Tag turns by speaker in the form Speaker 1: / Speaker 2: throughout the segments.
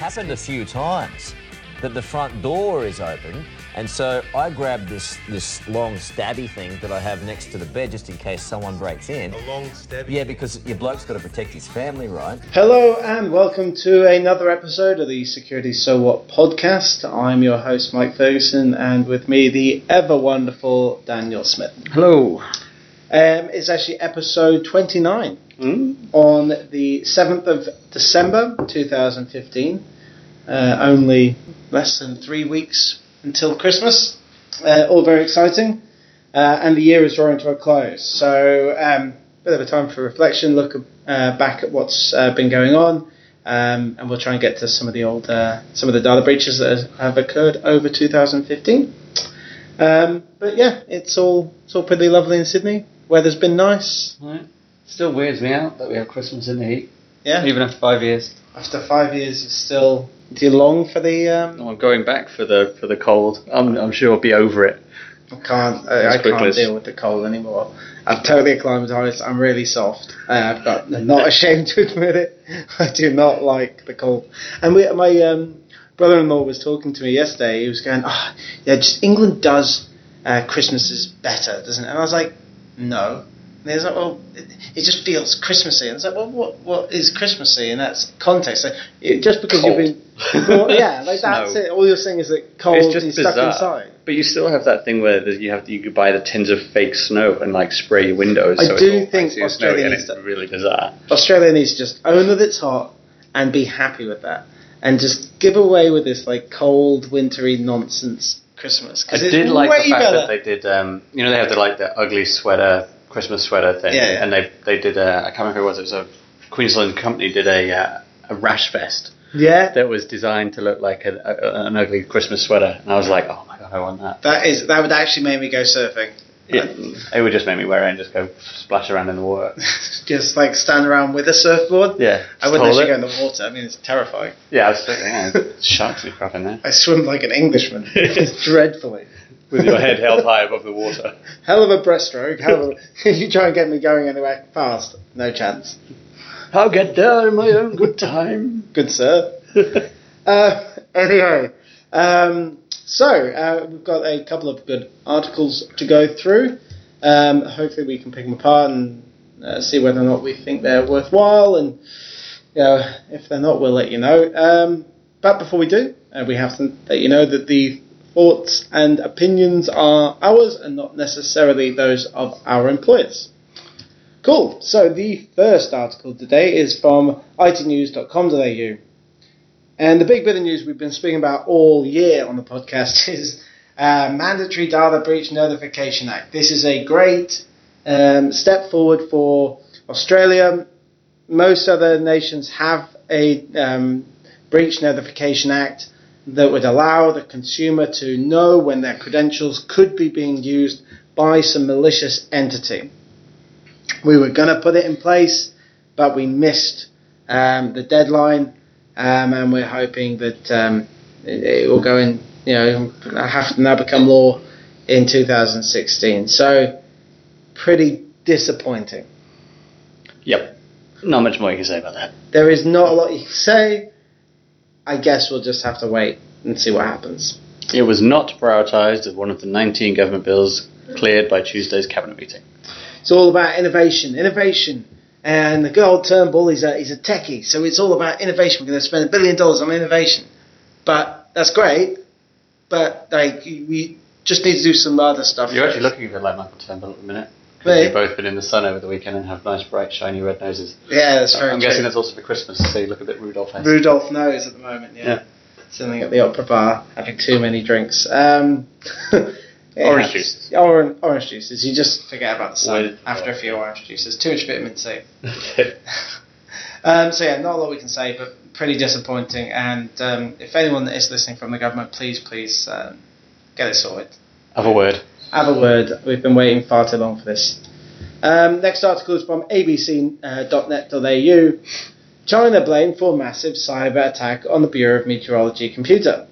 Speaker 1: happened a few times that the front door is open, and so I grabbed this this long stabby thing that I have next to the bed just in case someone breaks in.
Speaker 2: A long stabby.
Speaker 1: Yeah, because your bloke's got to protect his family, right?
Speaker 3: Hello and welcome to another episode of the Security So What podcast. I'm your host Mike Ferguson, and with me the ever wonderful Daniel Smith.
Speaker 4: Hello.
Speaker 3: Um, it's actually episode 29
Speaker 4: Mm?
Speaker 3: on the 7th of December 2015. Uh, only less than three weeks until Christmas. Uh, all very exciting. Uh, and the year is drawing to a close. So, um, bit of a time for reflection, look uh, back at what's uh, been going on, um, and we'll try and get to some of the old, uh, some of the data breaches that have occurred over 2015. Um, but yeah, it's all it's all pretty lovely in Sydney. Weather's been nice.
Speaker 4: Right. Still weirds me out that we have Christmas in the heat,
Speaker 3: Yeah.
Speaker 4: even after five years.
Speaker 3: After five years, you still do you long for the? Um,
Speaker 4: I'm going back for the for the cold. I'm I'm sure I'll be over it.
Speaker 3: I can't. I, I can't
Speaker 4: as-
Speaker 3: deal with the cold anymore. I'm totally acclimatized. I'm really soft. Uh, I've got. I'm not ashamed to admit it. I do not like the cold. And we, my um, brother-in-law was talking to me yesterday. He was going, "Oh, yeah, just England does uh, Christmases better, doesn't it?" And I was like, "No." And he was like, "Well, it, it just feels Christmassy." And I was like, "Well, what what is Christmassy in that context? So, it, just because
Speaker 4: Cold.
Speaker 3: you've been, well, yeah, like that's
Speaker 4: Snow.
Speaker 3: it. All you're saying is that cold
Speaker 4: It's just
Speaker 3: is stuck inside."
Speaker 4: But you still have that thing where you have you could buy the tins of fake snow and like spray your windows.
Speaker 3: I
Speaker 4: so
Speaker 3: do
Speaker 4: it's
Speaker 3: think Australia needs to-
Speaker 4: really bizarre.
Speaker 3: Australia needs to just own that it's hot and be happy with that, and just give away with this like cold, wintry nonsense Christmas.
Speaker 4: I
Speaker 3: 'Cause it's
Speaker 4: did like
Speaker 3: way
Speaker 4: the fact
Speaker 3: better.
Speaker 4: that they did. Um, you know, they have the like the ugly sweater Christmas sweater thing,
Speaker 3: Yeah, yeah.
Speaker 4: and they they did. A, I can't remember who it was. It was a Queensland company did a uh, a rash vest
Speaker 3: yeah,
Speaker 4: that was designed to look like a, a, an ugly Christmas sweater, and I was like, oh my god, I want that.
Speaker 3: that is that would actually make me go surfing.
Speaker 4: Yeah, it would just make me wear it and just go splash around in the water.
Speaker 3: just like stand around with a surfboard.
Speaker 4: Yeah,
Speaker 3: I wouldn't actually
Speaker 4: it.
Speaker 3: go in the water. I mean, it's terrifying.
Speaker 4: Yeah, I was thinking, yeah, sharks be crap in there.
Speaker 3: I swim like an Englishman. dreadfully.
Speaker 4: With your head held high above the water.
Speaker 3: Hell of a breaststroke. Hell of a, if you try and get me going anywhere fast, no chance.
Speaker 4: I'll get there in my own good time.
Speaker 3: Good sir. Uh, anyway, um, so uh, we've got a couple of good articles to go through. Um, hopefully, we can pick them apart and uh, see whether or not we think they're worthwhile. And you know, if they're not, we'll let you know. Um, but before we do, uh, we have to let you know that the thoughts and opinions are ours and not necessarily those of our employers. Cool. So the first article today is from itnews.com.au. And the big bit of news we've been speaking about all year on the podcast is uh, Mandatory Data Breach Notification Act. This is a great um, step forward for Australia. Most other nations have a um, breach notification act that would allow the consumer to know when their credentials could be being used by some malicious entity. We were going to put it in place, but we missed um, the deadline, um, and we're hoping that um, it, it will go in. You know, have to now become law in 2016. So, pretty disappointing.
Speaker 4: Yep. Not much more you can say about that.
Speaker 3: There is not a lot you can say. I guess we'll just have to wait and see what happens.
Speaker 4: It was not prioritised as one of the 19 government bills cleared by Tuesday's cabinet meeting.
Speaker 3: It's all about innovation, innovation. And the good old Turnbull, he's a, he's a techie, so it's all about innovation. We're going to spend a billion dollars on innovation. But that's great, but like we just need to do some other stuff.
Speaker 4: You're
Speaker 3: first.
Speaker 4: actually looking a bit like Malcolm Turnbull at the minute. 'Cause
Speaker 3: Really?
Speaker 4: You've both been in the sun over the weekend and have nice, bright, shiny red noses.
Speaker 3: Yeah, that's very
Speaker 4: I'm
Speaker 3: true.
Speaker 4: guessing that's also for Christmas, so you look a bit Rudolph esque.
Speaker 3: Rudolph nose at the moment, yeah.
Speaker 4: Yeah.
Speaker 3: Sitting at the opera bar, having too many drinks. Um,
Speaker 4: Orange juices.
Speaker 3: Orange, orange juices. You just forget about the sun after a few orange juices. Too much vitamin C. Um, so yeah, not a lot we can say, but pretty disappointing. And um, if anyone that is listening from the government, please, please um, get it sorted.
Speaker 4: Have a word.
Speaker 3: Have a word. We've been waiting far too long for this. Um, next article is from abc.net.au. China blamed for massive cyber attack on the Bureau of Meteorology computer.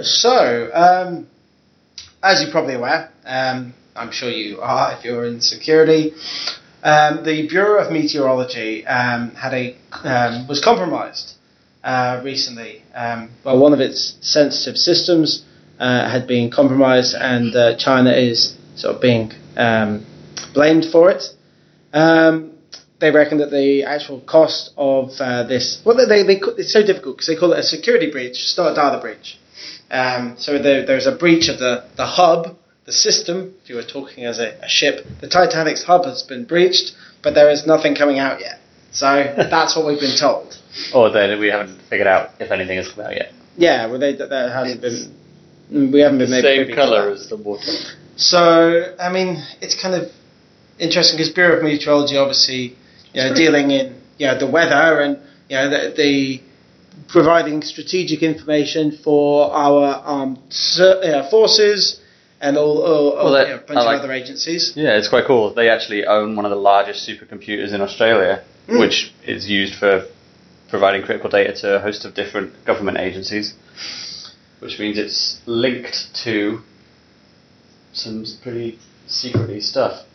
Speaker 3: So, um, as you're probably aware, um, I'm sure you are if you're in security. Um, the Bureau of Meteorology um, had a um, was compromised uh, recently. Well, one of its sensitive systems uh, had been compromised, and uh, China is sort of being um, blamed for it. Um, they reckon that the actual cost of uh, this, well, they, they, it's so difficult because they call it a security breach, it's not a data breach. Um, so there, there's a breach of the, the hub, the system, if you were talking as a, a ship. The Titanic's hub has been breached, but there is nothing coming out yet. So that's what we've been told.
Speaker 4: Or that we haven't figured out if anything has come out yet.
Speaker 3: Yeah, well, they, that hasn't
Speaker 4: It's
Speaker 3: been. We haven't been
Speaker 4: The same colour as the water.
Speaker 3: So, I mean, it's kind of interesting because Bureau of Meteorology obviously, you know, dealing in you know the weather and you know the, the providing strategic information for our armed ser- uh, forces and all, all, all
Speaker 4: Well, that-
Speaker 3: you know, a bunch
Speaker 4: I
Speaker 3: of other agencies.
Speaker 4: Yeah, it's quite cool. They actually own one of the largest supercomputers in Australia,
Speaker 3: Mm.
Speaker 4: which is used for providing critical data to a host of different government agencies, which means it's linked to some pretty secretly stuff.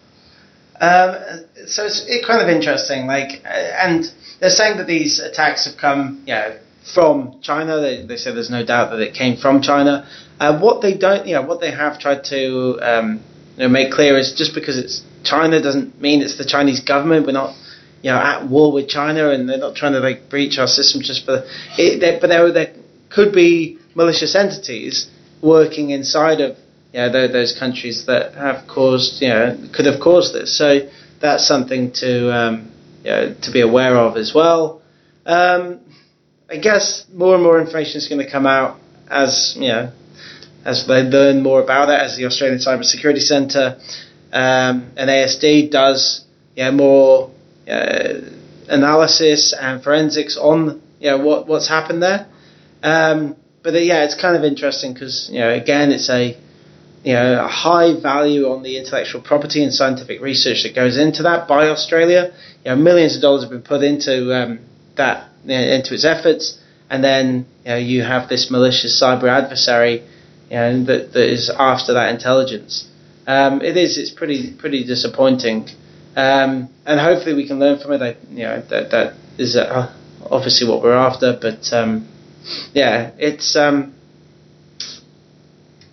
Speaker 3: Um, so it's it kind of interesting, like, uh, and they're saying that these attacks have come, you know, from China. They, they say there's no doubt that it came from China. Uh, what they don't, you know, what they have tried to um, you know, make clear is just because it's China doesn't mean it's the Chinese government. We're not, you know, at war with China, and they're not trying to like breach our system just for. It, there, but there, there could be malicious entities working inside of you know, those countries that have caused, you know, could have caused this. So that's something to, um, you know, to be aware of as well. Um, I guess more and more information is going to come out as, you know, as they learn more about it, as the Australian Cyber Security Centre um, and ASD does, you know, more uh, analysis and forensics on, you know, what what's happened there. Um, but uh, yeah, it's kind of interesting because, you know, again, it's a you know, a high value on the intellectual property and scientific research that goes into that by Australia. You know, millions of dollars have been put into um, that, you know, into its efforts, and then you know you have this malicious cyber adversary, you know, that, that is after that intelligence. Um, it is, it's pretty pretty disappointing, um, and hopefully we can learn from it. I, you know, that that is uh, obviously what we're after, but um, yeah, it's. Um,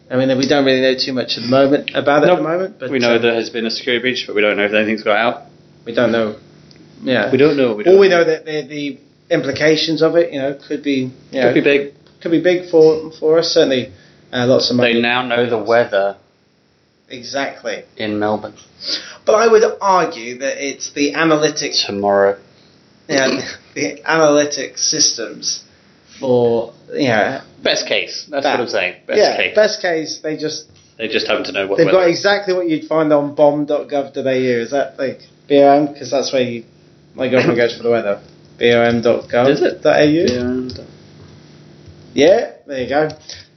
Speaker 3: I mean, we don't really know too much at the moment about it at the moment, but
Speaker 4: we know
Speaker 3: um,
Speaker 4: there has been a security breach, but we don't know if anything's got out.
Speaker 3: we don't know. Yeah,
Speaker 4: We don't know. We don't
Speaker 3: all we know that the, the implications of it, you know, could be, you know,
Speaker 4: Could be big.
Speaker 3: could be big for for us. Certainly, uh, lots of money.
Speaker 4: They now know the weather
Speaker 3: exactly.
Speaker 4: in Melbourne
Speaker 3: But I would argue that it's the analytics,
Speaker 4: tomorrow.
Speaker 3: yeah, the analytic systems for, you know,
Speaker 4: Best case. That's
Speaker 3: That-
Speaker 4: what I'm saying. Best
Speaker 3: yeah,
Speaker 4: case.
Speaker 3: best case they just
Speaker 4: They just happen to know what
Speaker 3: they've
Speaker 4: weather.
Speaker 3: got exactly what you'd find on bom.gov.au. Is that like BOM? Because that's where you my government goes for the weather. BOM.gov.
Speaker 4: Is it?
Speaker 3: .au?
Speaker 4: Yeah.
Speaker 3: Yeah, there you go.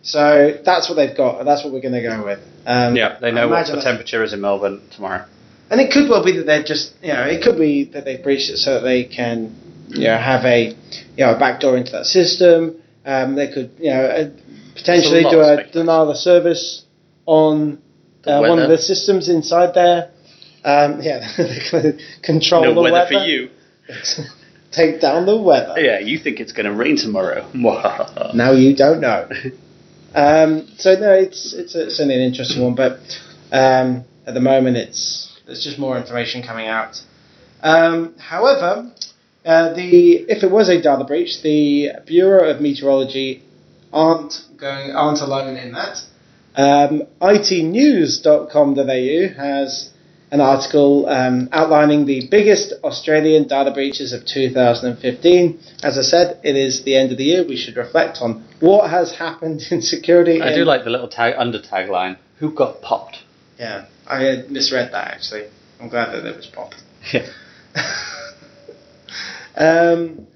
Speaker 3: So that's what they've got, and that's what we're going to go with. Um,
Speaker 4: Yeah, they know what the temperature is in Melbourne tomorrow.
Speaker 3: And it could well be that they're just, you know, it could be that they've breached it so that they can, you know, have a, you know, a backdoor into that system. Um, they could, you know, uh, potentially
Speaker 4: lot
Speaker 3: do a denial of service on uh, one of the systems inside there. Um, yeah, control
Speaker 4: no
Speaker 3: the
Speaker 4: weather,
Speaker 3: weather.
Speaker 4: for you.
Speaker 3: Take down the weather.
Speaker 4: Yeah, you think it's going to rain tomorrow.
Speaker 3: Now you don't know. um, so no, it's it's a, certainly an interesting one, but um, at the moment it's there's just more information coming out. Um, however, uh, the if it was a data breach, the Bureau of Meteorology aren't going aren't alone in that. Um, itnews.com.au has an article um, outlining the biggest Australian data breaches of 2015. As I said, it is the end of the year. We should reflect on what has happened in security.
Speaker 4: I
Speaker 3: in-
Speaker 4: do like the little tag under tagline. Who got popped?
Speaker 3: Yeah, I misread that actually. I'm glad that it was popped.
Speaker 4: Yeah.
Speaker 3: um,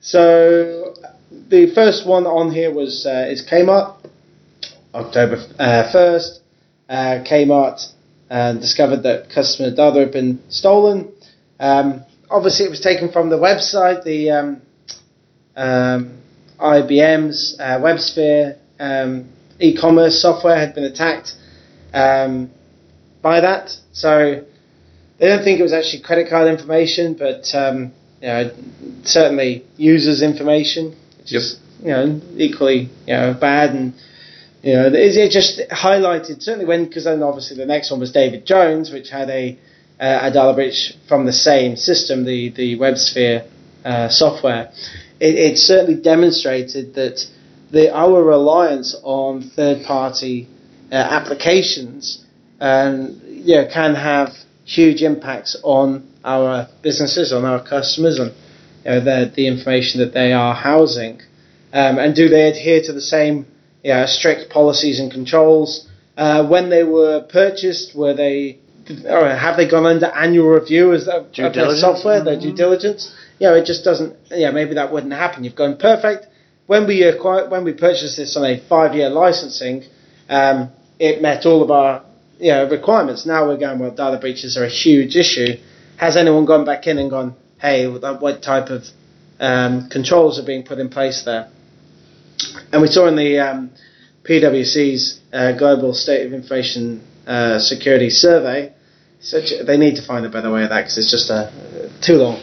Speaker 3: so the first one on here was uh, is Kmart, October uh, first. Uh, Kmart uh, discovered that customer data had been stolen. Um, obviously, it was taken from the website. The um, um, IBM's uh, WebSphere um, e-commerce software had been attacked um, by that. So they don't think it was actually credit card information, but um, you know, certainly users' information, which which is you know equally you know bad and. You know, it, it just highlighted certainly when because then obviously the next one was David Jones, which had a uh, breach from the same system, the the WebSphere uh, software. It, it certainly demonstrated that the our reliance on third party uh, applications um, you know, can have huge impacts on our businesses, on our customers, and you know, the, the information that they are housing. Um, and do they adhere to the same you know, strict policies and controls? Uh, when they were purchased, were they or have they gone under annual review as of,
Speaker 4: Due
Speaker 3: of their software, their due diligence? You know, it just doesn't. Yeah, maybe that wouldn't happen. You've gone perfect. When we acquired, when we purchased this on a five-year licensing, um, it met all of our you know, requirements. Now we're going, well, data breaches are a huge issue. Has anyone gone back in and gone, hey, what type of um, controls are being put in place there? And we saw in the um, PwC's uh, Global State of Information uh, Security Survey, such they need to find a better way of that because it's just uh, too long.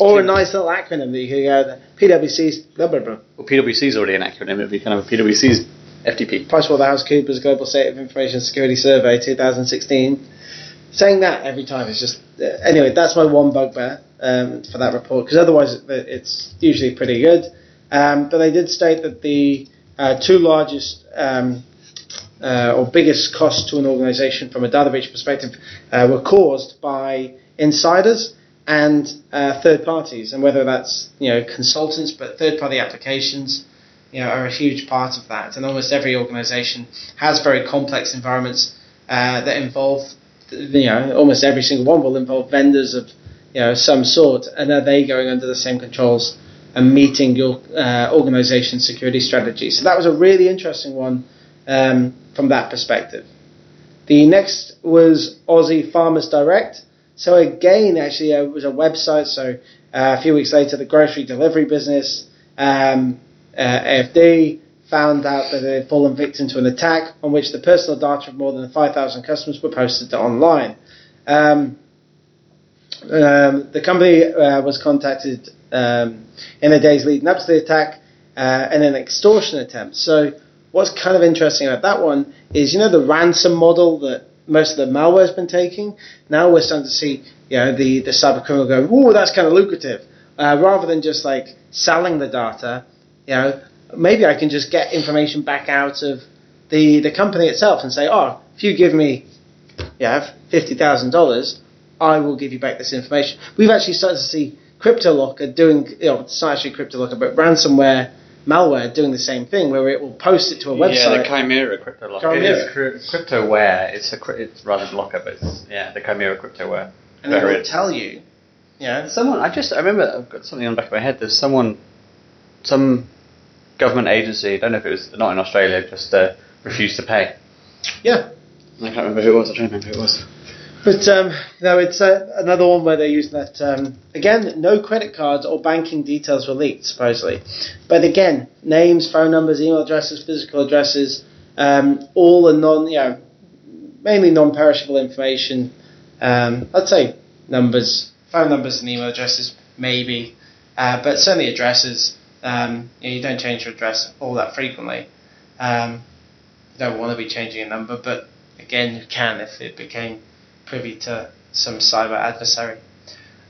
Speaker 3: Or a nice little acronym that you can go, PwC's blah, blah, blah.
Speaker 4: Well, PwC is already an acronym. It'd be kind of a PwC's FTP.
Speaker 3: PricewaterhouseCoopers Global State of Information Security Survey 2016. Saying that every time is just uh, anyway. That's my one bugbear um, for that report because otherwise it, it's usually pretty good. Um, but they did state that the uh, two largest um, uh, or biggest costs to an organisation from a data breach perspective uh, were caused by insiders and uh, third parties, and whether that's you know consultants, but third party applications you know, are a huge part of that. And almost every organisation has very complex environments uh, that involve, you know, almost every single one will involve vendors of, you know, some sort. And are they going under the same controls and meeting your uh, organisation's security strategy? So that was a really interesting one um, from that perspective. The next was Aussie Farmers Direct. So again, actually, uh, it was a website. So uh, a few weeks later, the grocery delivery business. Um, uh, AFD found out that they had fallen victim to an attack on which the personal data of more than 5,000 customers were posted online. Um, um, the company uh, was contacted um, in the days leading up to the attack uh, in an extortion attempt. So, what's kind of interesting about that one is, you know, the ransom model that most of the malware has been taking. Now we're starting to see, you know, the the cyber criminal go, "Ooh, that's kind of lucrative," uh, rather than just like selling the data you know, maybe I can just get information back out of the the company itself and say, oh, if you give me, yeah, fifty thousand dollars, I will give you back this information. We've actually started to see CryptoLocker doing, you know, it's not actually CryptoLocker, but ransomware malware doing the same thing, where it will post it to a website.
Speaker 4: Yeah, the Chimera crypto locker.
Speaker 3: Chimera.
Speaker 4: It is cri- cryptoware. It's a cri- it's rather than locker, but it's, yeah, the Chimera cryptoware.
Speaker 3: and it
Speaker 4: Very-
Speaker 3: will tell you, yeah,
Speaker 4: Someone, I just, I remember, I've got something on the back of my head. There's someone, some government agency. I don't know if it was not in Australia, just uh, refused to pay.
Speaker 3: yeah.
Speaker 4: I can't remember who it was. Trying to remember who it was.
Speaker 3: But um, no, it's uh, another one where they're using that. Um, again, no credit cards or banking details were leaked, supposedly. But again, names, phone numbers, email addresses, physical addresses, um, all the non, you know, mainly non-perishable information. Um, I'd say numbers, phone numbers, and email addresses, maybe, uh, but certainly addresses. Um, you, know, you don't change your address all that frequently. Um, you don't want to be changing a number, but again, you can if it became privy to some cyber adversary.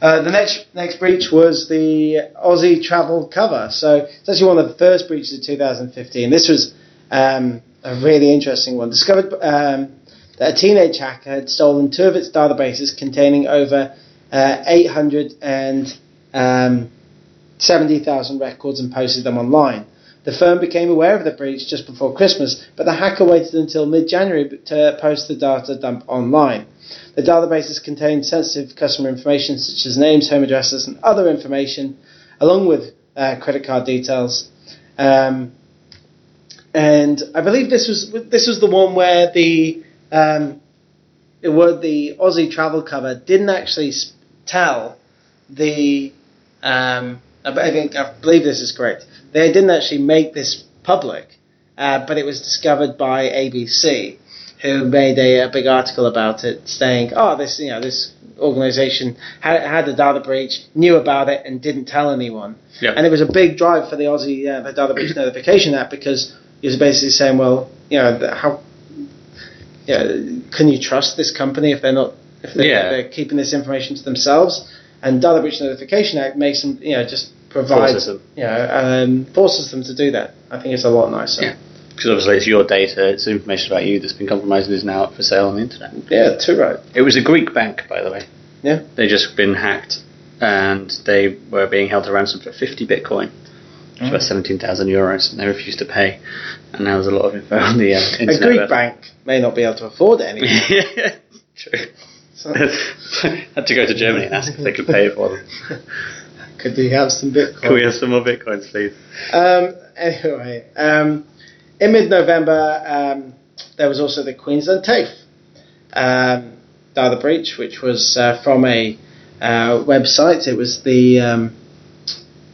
Speaker 3: Uh, the next next breach was the Aussie travel cover. So it's actually one of the first breaches of 2015. This was um, a really interesting one. Discovered um, that a teenage hacker had stolen two of its databases containing over uh, 870,000 records and posted them online. The firm became aware of the breach just before Christmas, but the hacker waited until mid-January to post the data dump online. The databases contained sensitive customer information such as names, home addresses, and other information, along with uh, credit card details. Um, and I believe this was this was the one where the um, it was the Aussie travel cover didn't actually tell the um, I I think I believe this is correct. They didn't actually make this public, uh, but it was discovered by ABC, who made a, a big article about it, saying, "Oh, this you know this organisation had, had a data breach, knew about it, and didn't tell anyone.
Speaker 4: Yeah.
Speaker 3: And it was a big drive for the Aussie uh, the Data Breach Notification Act because it was basically saying, well, you know, how you know, can you trust this company if they're not if they're,
Speaker 4: Yeah.
Speaker 3: they're keeping this information to themselves? And Data Breach Notification Act makes them, you know, just provides,
Speaker 4: Forces them.
Speaker 3: you know, um, forces them to do that. I think it's a lot nicer.
Speaker 4: Yeah. Because obviously it's your data, it's information about you that's been compromised and is now up for sale on the internet.
Speaker 3: Yeah, too right.
Speaker 4: It was a Greek bank, by the way.
Speaker 3: Yeah.
Speaker 4: They just been hacked, and they were being held to ransom for 50 Bitcoin, which
Speaker 3: Mm.
Speaker 4: about 17,000 euros, and they refused to pay. And now there's a lot of info on the uh,
Speaker 3: A. Greek bank may not be able to afford it anymore.
Speaker 4: yeah, true.
Speaker 3: So-
Speaker 4: Had to go to Germany and ask if they could pay for them.
Speaker 3: Could we have some Bitcoin?
Speaker 4: Can we have some more Bitcoins, please?
Speaker 3: Um, anyway, um, in mid-November, um, there was also the Queensland TAFE um, data breach, which was uh, from a uh, website. It was the um,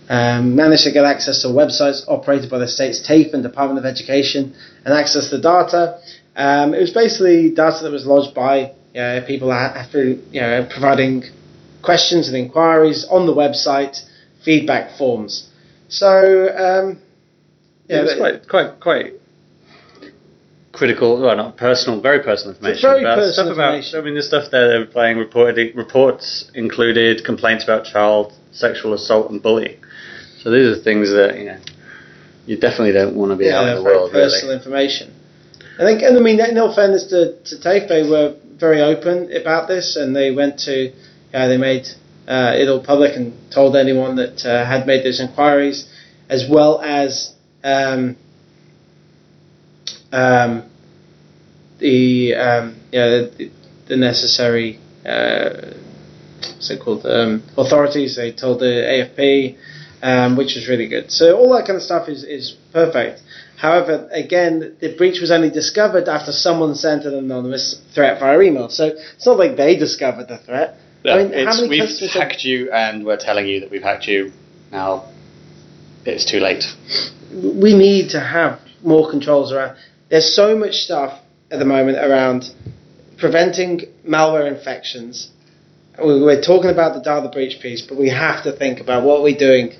Speaker 3: um, managed to get access to websites operated by the state's TAFE and Department of Education and access the data. Um, it was basically data that was lodged by uh, people after you know providing questions and inquiries on the website, feedback forms. So um,
Speaker 4: Yeah,
Speaker 3: yeah,
Speaker 4: it quite, quite, quite critical. Well, not personal, very personal information.
Speaker 3: Very
Speaker 4: about
Speaker 3: personal
Speaker 4: stuff about.
Speaker 3: information.
Speaker 4: I mean, the stuff that they were playing reported reports included complaints about child sexual assault and bullying. So these are things that you know you definitely don't want to be out in the
Speaker 3: very
Speaker 4: world.
Speaker 3: personal
Speaker 4: Really.
Speaker 3: information. I think, and I mean, in all fairness to, to TAFE, they were very open about this, and they went to, uh, they made uh, it all public and told anyone that uh, had made those inquiries, as well as um, um, the, um, the, the necessary, uh, what's it called, um, authorities. They told the AFP, um, which was really good. So all that kind of stuff is, is perfect. However, again, the breach was only discovered after someone sent an anonymous threat via email. So it's not like they discovered the threat. I mean, how
Speaker 4: It's-
Speaker 3: many
Speaker 4: we've hacked you, and we're telling you that we've hacked you. Now it's too late.
Speaker 3: we need to have more controls around. There's so much stuff at the moment around preventing malware infections. We- We're talking about the data breach piece, but we have to think about what we're doing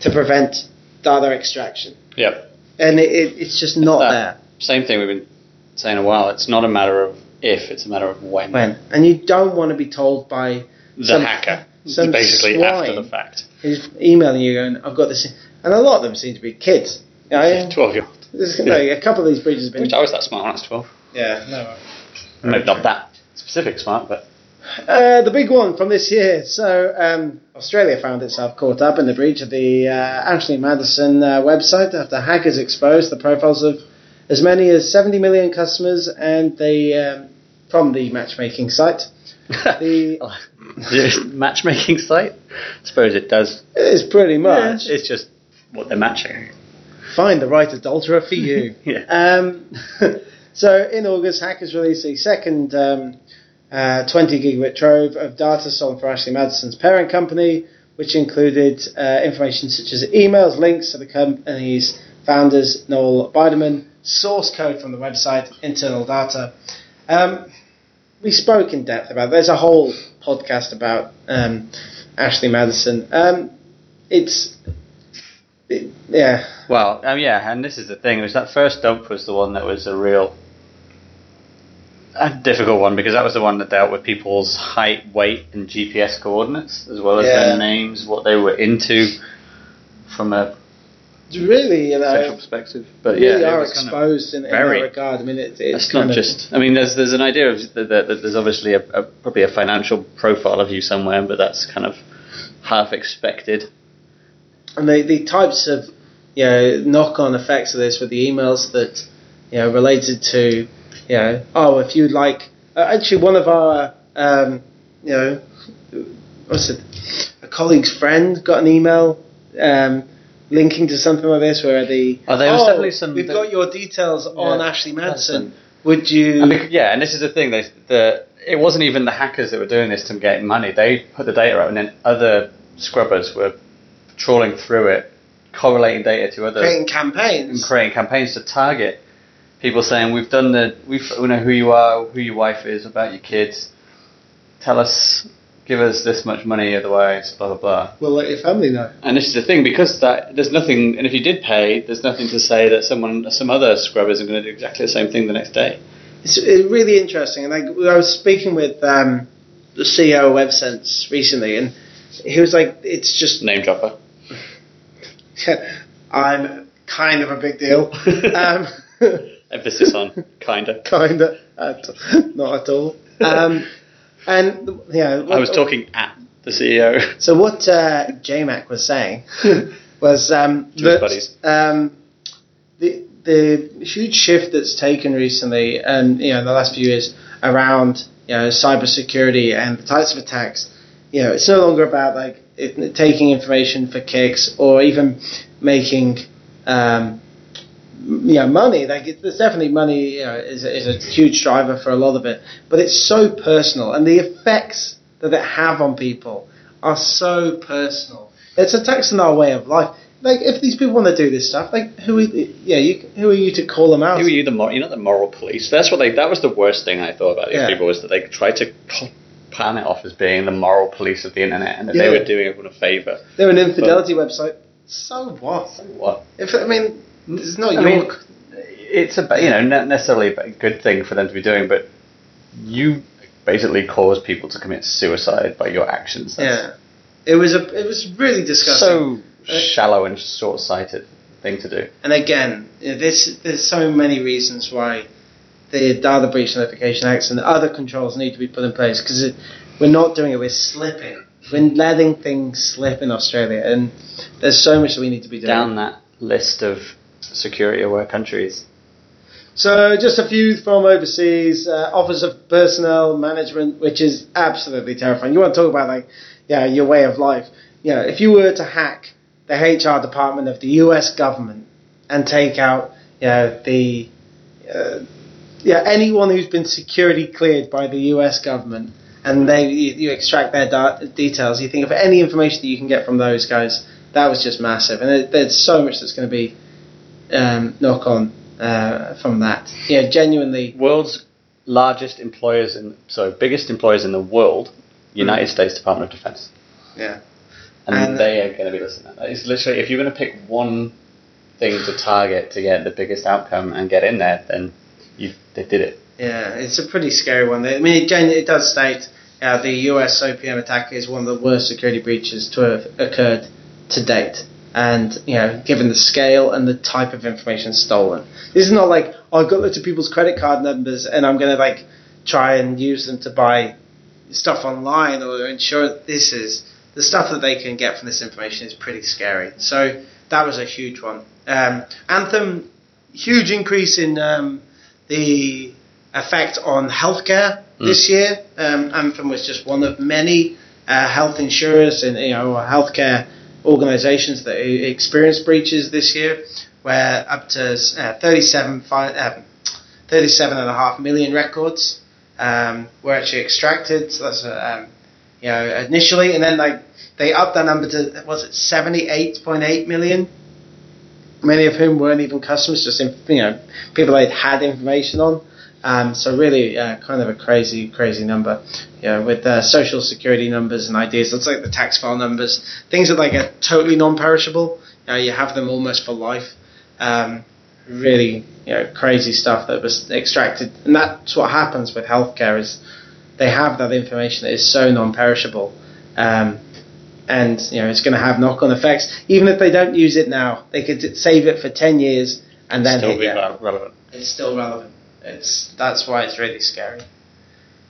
Speaker 3: to prevent data extraction.
Speaker 4: Yep.
Speaker 3: And it, it, it's just not
Speaker 4: That-
Speaker 3: there.
Speaker 4: Same thing we've been saying a while. It's not a matter of if; it's a matter of when.
Speaker 3: When and you don't want to be told by
Speaker 4: The
Speaker 3: some-
Speaker 4: hacker,
Speaker 3: some
Speaker 4: basically after the fact.
Speaker 3: who's emailing you going, "I've got this," and a lot of them seem to be kids. You know,
Speaker 4: Twelve year old.
Speaker 3: there's, like, a couple of these breaches have been.
Speaker 4: Which I was that smart when I was twelve.
Speaker 3: Yeah, no.
Speaker 4: Maybe not that specific smart, but
Speaker 3: Uh, the big one from this year. So, um, Australia found itself caught up in the breach of the uh, Ashley Madison uh, website after hackers exposed the profiles of as many as 70 million customers and they, um, from the matchmaking site. The-
Speaker 4: The matchmaking site. I suppose it does.
Speaker 3: It is pretty much
Speaker 4: It's just what they're matching.
Speaker 3: find the right adulterer for you.
Speaker 4: Yeah.
Speaker 3: Um, so in August, hackers released a second um, uh, 20 gigabit trove of data stolen from Ashley Madison's parent company, which included uh, information such as emails, links to the company's founders, Noel Biderman, source code from the website, internal data. Um, we spoke in depth about. There's a whole podcast about um, Ashley Madison. Um, it's it, yeah.
Speaker 4: Well, um, yeah, and this is the thing. Was that first dump was the one that was a real a difficult one because that was the one that dealt with people's height, weight, and GPS coordinates as well as
Speaker 3: Yeah.
Speaker 4: their names, what they were into from a
Speaker 3: really, you know,
Speaker 4: sexual perspective. But
Speaker 3: really
Speaker 4: yeah,
Speaker 3: are
Speaker 4: was kind of-
Speaker 3: exposed in, in that regard. I mean, it, it's
Speaker 4: not just. I mean, there's there's an idea of that, that, that there's obviously a, a probably a financial profile of you somewhere, but that's kind of half expected.
Speaker 3: and the the types of you know knock-on effects of this with the emails that you know related to you know oh if you'd like uh, actually one of our um, you know what's it a colleague's friend got an email um, linking to something like this where the
Speaker 4: Oh, there was definitely some-
Speaker 3: we've got your details on Ashley Madison
Speaker 4: Madison.
Speaker 3: would you
Speaker 4: And bec- yeah, and this is the thing. They, the it wasn't even the hackers that were doing this to get money. They put the data out, and then other scrubbers were trawling through it, correlating data to other
Speaker 3: creating campaigns
Speaker 4: and
Speaker 3: campaigns
Speaker 4: creating campaigns to target people, saying we've done the we've we know who you are, who your wife is, about your kids. Tell us give us this much money, otherwise, blah blah blah.
Speaker 3: We'll let your family know.
Speaker 4: And this is the thing because that there's nothing, and if you did pay, there's nothing to say that someone, some other scrub isn't going to do exactly the same thing the next day.
Speaker 3: It's uh, really interesting. And like, I was speaking with um, the CEO of WebSense recently, and he was like, "It's just
Speaker 4: Name dropper.
Speaker 3: I'm kind of a big deal." um,
Speaker 4: Emphasis on kinda.
Speaker 3: kind of, not at all. Um, and yeah,
Speaker 4: I was talking at the CEO.
Speaker 3: So what uh, JMac was saying was um, that um, the the huge shift that's taken recently, and you know, in the last few years around you know cybersecurity and the types of attacks. You know, it's no longer about like it, taking information for kicks or even making. Um, you know, money. Like, it, there's definitely money. You know, is a, is a huge driver for a lot of it, but it's so personal, and the effects that it have on people are so personal. It's a tax on our way of life. Like, if these people want to do this stuff, like, who are yeah, you, who are you to call them out?
Speaker 4: Who are you, the mor- you're not the moral police. That's what they. That was the worst thing I thought about these
Speaker 3: Yeah.
Speaker 4: people was that they tried to pan it off as being the moral police of the internet, and that they were doing everyone a favour.
Speaker 3: They're an infidelity website. So what?
Speaker 4: What?
Speaker 3: If I mean, it's not
Speaker 4: I
Speaker 3: your.
Speaker 4: mean, it's a you know not necessarily a good thing for them to be doing, but you basically cause people to commit suicide by your actions. That's
Speaker 3: yeah, it was a. It was really disgusting.
Speaker 4: so
Speaker 3: Uh,
Speaker 4: shallow and short-sighted thing to do.
Speaker 3: And again, there's there's so many reasons why the Data Breach Notification Acts and other controls need to be put in place because we're not doing it. We're slipping. We're letting things slip in Australia, and there's so much that we need to be doing.
Speaker 4: Down that list of security aware countries.
Speaker 3: So, just a few from overseas. Uh, Office of Personnel Management, which is absolutely terrifying. You want to talk about like, yeah, your way of life. You know, if you were to hack the HR department of the U.S. government and take out, you know, the, uh, yeah, anyone who's been security cleared by the U.S. government, and they you, you extract their da- details, you think of any information that you can get from those guys. That was just massive, and it, there's so much that's going to be um, knock on uh, from that. Yeah, genuinely.
Speaker 4: World's largest employers in so biggest employers in the world, United States Department of Defense.
Speaker 3: Yeah.
Speaker 4: and,
Speaker 3: And-
Speaker 4: they are going to be listening. It's literally if you're going to pick one thing to target to get the biggest outcome and get in there, then you they did it.
Speaker 3: Yeah, it's a pretty scary one. I mean, it, gen- it does state uh, the US OPM attack is one of the worst security breaches to have occurred to date. And, you know, given the scale and the type of information stolen. This is not like, oh, I've got lots of people's credit card numbers and I'm going to, like, try and use them to buy stuff online or ensure this is the stuff that they can get from this information is pretty scary. So that was a huge one. Um, Anthem, huge increase in um, the effect on healthcare this year. Um, Anthem was just one of many uh, health insurers and you know healthcare organisations that experienced breaches this year, where up to uh, 37, fi- um, 37 and a half million records um, were actually extracted. So that's uh, um, you know initially, and then like they upped that number to was it 78.8 million many of whom weren't even customers, just in, you know people they'd had information on. Um, so really, uh, kind of a crazy, crazy number. You know, with uh, social security numbers and ideas, it's like the tax file numbers, things that like are totally non-perishable. You know, you have them almost for life. Um, really, you know, crazy stuff that was extracted, and that's what happens with healthcare is they have that information that is so non-perishable. Um, and you know it's going to have knock-on effects. Even if they don't use it now, they could save it for ten years and then
Speaker 4: Still be relevant.
Speaker 3: It's still relevant. It's that's why it's really scary.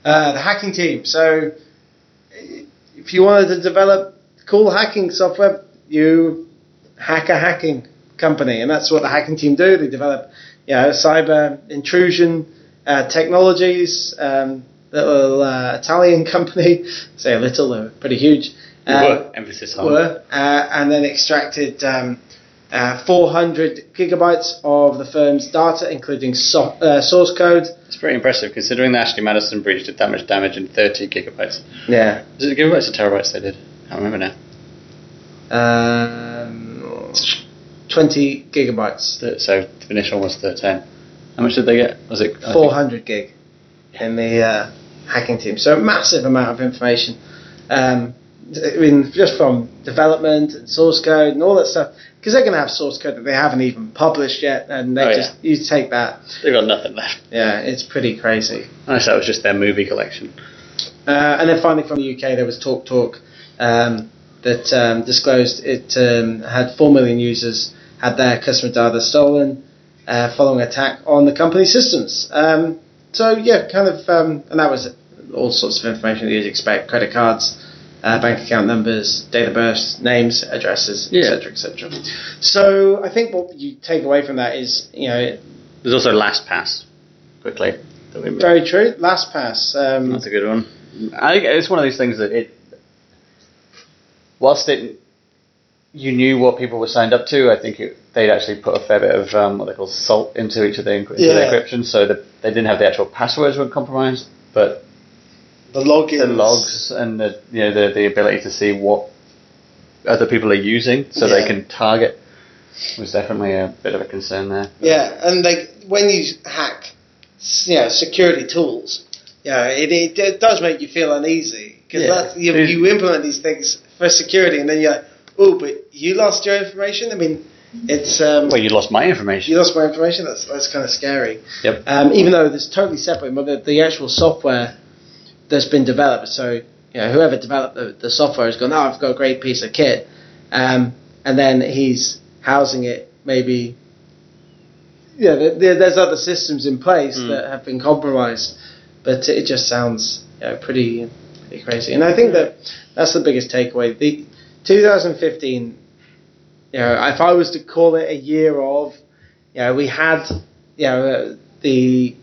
Speaker 3: Uh, the hacking team. So, if you wanted to develop cool hacking software, you hack a hacking company, and that's what the hacking team do. They develop, you know, cyber intrusion uh, technologies. Um, little uh, Italian company, say a little, they're pretty huge.
Speaker 4: We
Speaker 3: Uh,
Speaker 4: were emphasis on.
Speaker 3: were, uh, and then extracted um, uh, 400 gigabytes of the firm's data, including so- uh, source code.
Speaker 4: It's pretty impressive considering the Ashley Madison breach did that much damage in 30 gigabytes.
Speaker 3: Yeah.
Speaker 4: Is it gigabytes or terabytes they did? I can't remember now.
Speaker 3: Um, 20 gigabytes.
Speaker 4: So the initial was 13. How much did they get? Was it
Speaker 3: 400 gig in the uh, hacking team. So a massive amount of information. Um, I mean, just from development and source code and all that stuff, because they're going to have source code that they haven't even published yet, and they
Speaker 4: Oh,
Speaker 3: just you take that.
Speaker 4: They've got nothing left.
Speaker 3: Yeah, it's pretty crazy.
Speaker 4: Unless that was just their movie collection.
Speaker 3: Uh, and then finally from the UK, there was TalkTalk um, that um, disclosed it um, had 4 million users had their customer data stolen uh, following attack on the company systems. Um, so, yeah, kind of, um, and that was all sorts of information that you'd expect credit cards, uh, bank account numbers, date of birth, names, addresses,
Speaker 4: Yeah.
Speaker 3: etc., etc. So, I think what you take away from that is, you know,
Speaker 4: There's also LastPass, quickly.
Speaker 3: very true. LastPass. Um,
Speaker 4: That's a good one. I think it's one of these things that it, whilst it, you knew what people were signed up to, I think it, they'd actually put a fair bit of um, what they call salt into each of their, into
Speaker 3: Yeah.
Speaker 4: encryption, so that they didn't have the actual passwords were compromised, but
Speaker 3: the logins.
Speaker 4: the logs and the you know the, the ability to see what other people are using, so
Speaker 3: Yeah.
Speaker 4: they can target, was definitely a bit of a concern there.
Speaker 3: Yeah, and like when you hack, you know, security tools, yeah, it, it, it does make you feel uneasy because
Speaker 4: Yeah.
Speaker 3: you, you implement these things for security, and then you're like, oh, but you lost your information. I mean, it's um,
Speaker 4: Well, you lost my information.
Speaker 3: you lost my information. That's that's kind of scary.
Speaker 4: Yep.
Speaker 3: Um, even though it's totally separate, but the, the actual software that's been developed. So you know, whoever developed the, the software has gone, oh, I've got a great piece of kit, um, and then he's housing it maybe. Yeah, there, there- there's other systems in place
Speaker 4: Mm.
Speaker 3: that have been compromised, but it just sounds you know, pretty, pretty crazy. And I think that that's the biggest takeaway. The 2015 you know, if I was to call it a year of, you know, we had, you know, the,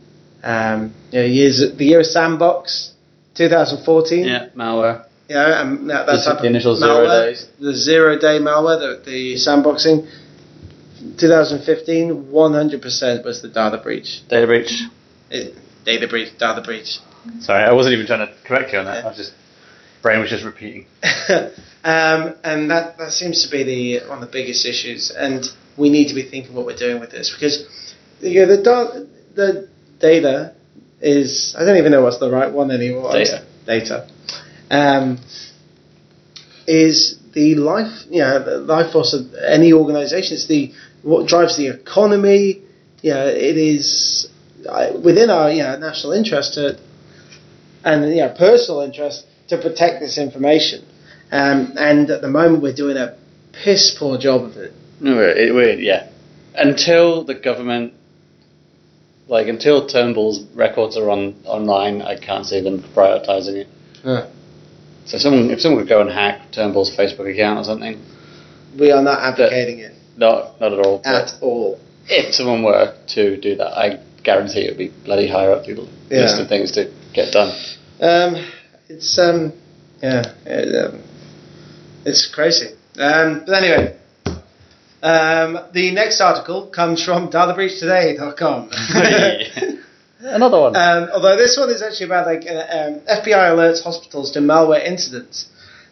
Speaker 3: um, you know, years, the year of sandbox, 2014.
Speaker 4: Yeah, malware.
Speaker 3: Yeah, and that, that
Speaker 4: The- initial zero
Speaker 3: malware,
Speaker 4: days.
Speaker 3: The zero day malware, the, the sandboxing. 2015, 100% was the data breach.
Speaker 4: Data breach.
Speaker 3: It, data breach, data breach.
Speaker 4: Sorry, I wasn't even trying to correct you on that. I was just brain was just repeating.
Speaker 3: um, and that, that seems to be the one of the biggest issues. And we need to be thinking what we're doing with this because you know, the da- the data is I don't even know what's the right one anymore.
Speaker 4: Data.
Speaker 3: Data. Um, is the life you know the life force of any organisation. It's the what drives the economy. You know, it is uh, within our you know national interest to and you know personal interest to protect this information. Um, and at the moment, we're doing a piss poor job of it.
Speaker 4: No, we're, we're, yeah. Until the government, like until Turnbull's records are on online, I can't see them prioritising it.
Speaker 3: Yeah.
Speaker 4: So someone, if someone could go and hack Turnbull's Facebook account or something,
Speaker 3: We are not advocating it
Speaker 4: not not at all.
Speaker 3: At all.
Speaker 4: if someone were to do that, I guarantee it would be bloody higher up people
Speaker 3: Yeah.
Speaker 4: list of things to get done.
Speaker 3: Um, it's um, yeah, it, um, it's crazy. Um, but anyway, um, the next article comes from databreachtoday.com.
Speaker 4: Another one.
Speaker 3: Um, although this one is actually about like uh, um, FBI alerts hospitals to malware incidents.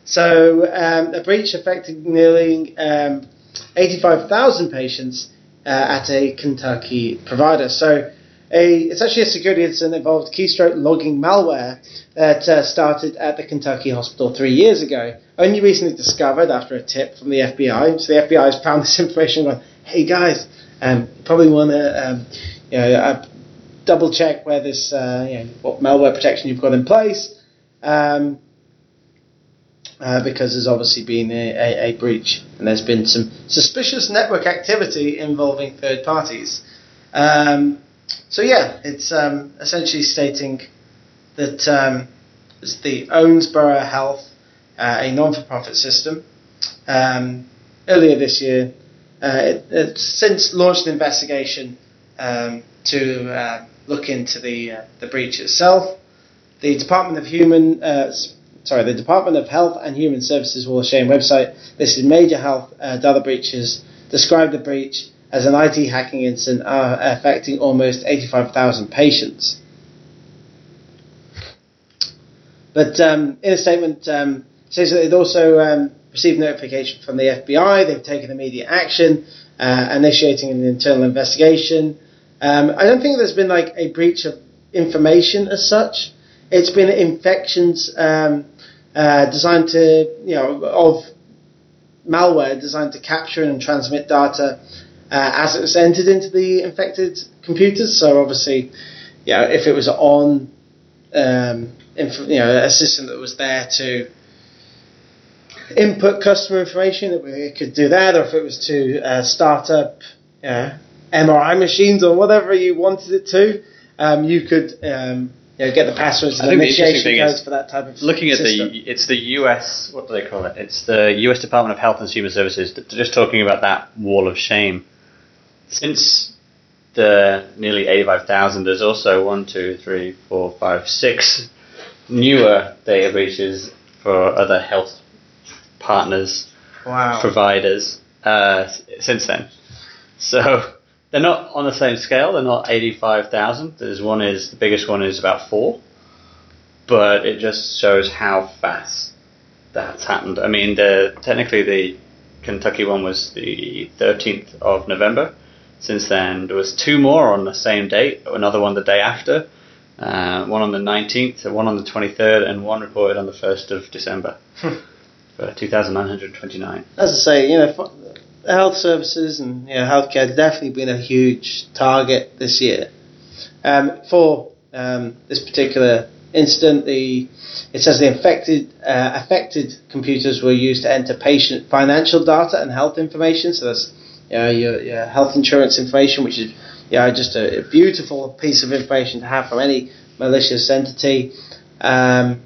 Speaker 3: So um, a breach affected nearly um, 85,000 patients uh, at a Kentucky provider. So a, it's actually a security incident involved keystroke logging malware that uh, started at the Kentucky hospital three years ago. Only recently discovered after a tip from the FBI. So the FBI has found this information and gone, hey guys, um, probably want to um, you know, uh, double check where this, uh, you know, what malware protection you've got in place, um, uh, because there's obviously been a, a, a breach and there's been some suspicious network activity involving third parties. Um, so yeah, it's um, essentially stating that um, it's the Owensboro Health, uh, a non-for-profit system, um, earlier this year, uh, it, since launched an investigation um, to uh, look into the uh, the breach itself. The Department of Human, uh, sorry, the Department of Health and Human Services Wall of Shame website listed major health uh, data breaches, described the breach as an IT hacking incident uh, affecting almost 85,000 patients. But um, in a statement, um, says that it also um, received notification from the FBI. They've taken immediate action, uh, initiating an internal investigation. Um, I don't think there's been like a breach of information as such. It's been infections um, uh, designed to, you know, of malware designed to capture and transmit data uh, as it was entered into the infected computers. So obviously, you know, if it was on, um, inf- you know, a system that was there to input customer information, it, it could do that, or if it was to uh, start up, you know, MRI machines or whatever you wanted it to, um, you could um, you know, get the passwords
Speaker 4: I
Speaker 3: and
Speaker 4: think the interesting
Speaker 3: initiation
Speaker 4: thing
Speaker 3: codes
Speaker 4: is
Speaker 3: for that type of
Speaker 4: Looking at
Speaker 3: system.
Speaker 4: the, it's the U.S. What do they call it? It's the U.S. Department of Health and Human Services. Just talking about that wall of shame. Since the nearly eighty-five thousand, there's also one, two, three, four, five, six newer data breaches for other health partners
Speaker 3: wow.
Speaker 4: providers uh, since then. So they're not on the same scale. They're not eighty-five thousand. There's one is the biggest one is about four, but it just shows how fast that's happened. I mean, the technically the Kentucky one was the thirteenth of November. Since then, there was two more on the same date. Another one the day after. Uh, one on the 19th, one on the 23rd, and one reported on the 1st of December for 2,929.
Speaker 3: as I say, you know, health services and you know, healthcare has definitely been a huge target this year. Um, for um, this particular incident, the it says the infected uh, affected computers were used to enter patient financial data and health information. So that's you know, your, your health insurance information, which is you know, just a, a beautiful piece of information to have from any malicious entity. Um,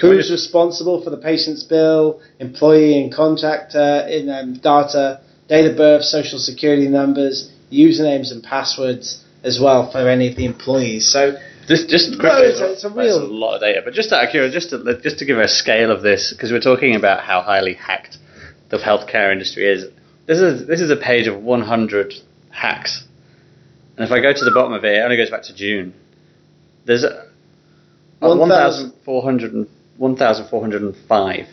Speaker 3: Who's responsible for the patient's bill, employee and contractor in um, data, date of birth, social security numbers, usernames and passwords as well for any of the employees. So
Speaker 4: Just, just quickly,
Speaker 3: it's a- it's a real-
Speaker 4: a lot of data. But just out of curiosity, just to just to give a scale of this, because we're talking about how highly hacked the healthcare industry is. This is this is a page of 100 hacks, and if I go to the bottom of it, it only goes back to June. There's a, a
Speaker 3: 1,000
Speaker 4: 1,400 and- 1,405,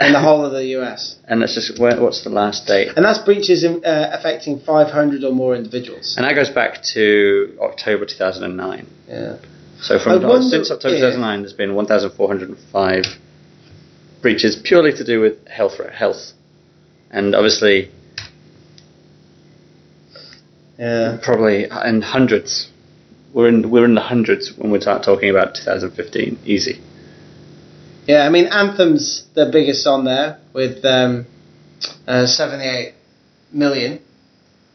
Speaker 3: in the whole of the US,
Speaker 4: and that's just where, what's the last date?
Speaker 3: and that's breaches in, uh, affecting 500 or more individuals.
Speaker 4: And that goes back to October 2009.
Speaker 3: Yeah.
Speaker 4: So from
Speaker 3: wonder-
Speaker 4: since October
Speaker 3: yeah.
Speaker 4: 2009, there's been 1,405 breaches purely to do with health, health, and obviously
Speaker 3: Yeah.
Speaker 4: probably in hundreds. We're in we're in the hundreds when we start talking about 2015. Easy.
Speaker 3: Yeah, I mean, Anthem's the biggest on there with um, uh, 78 million.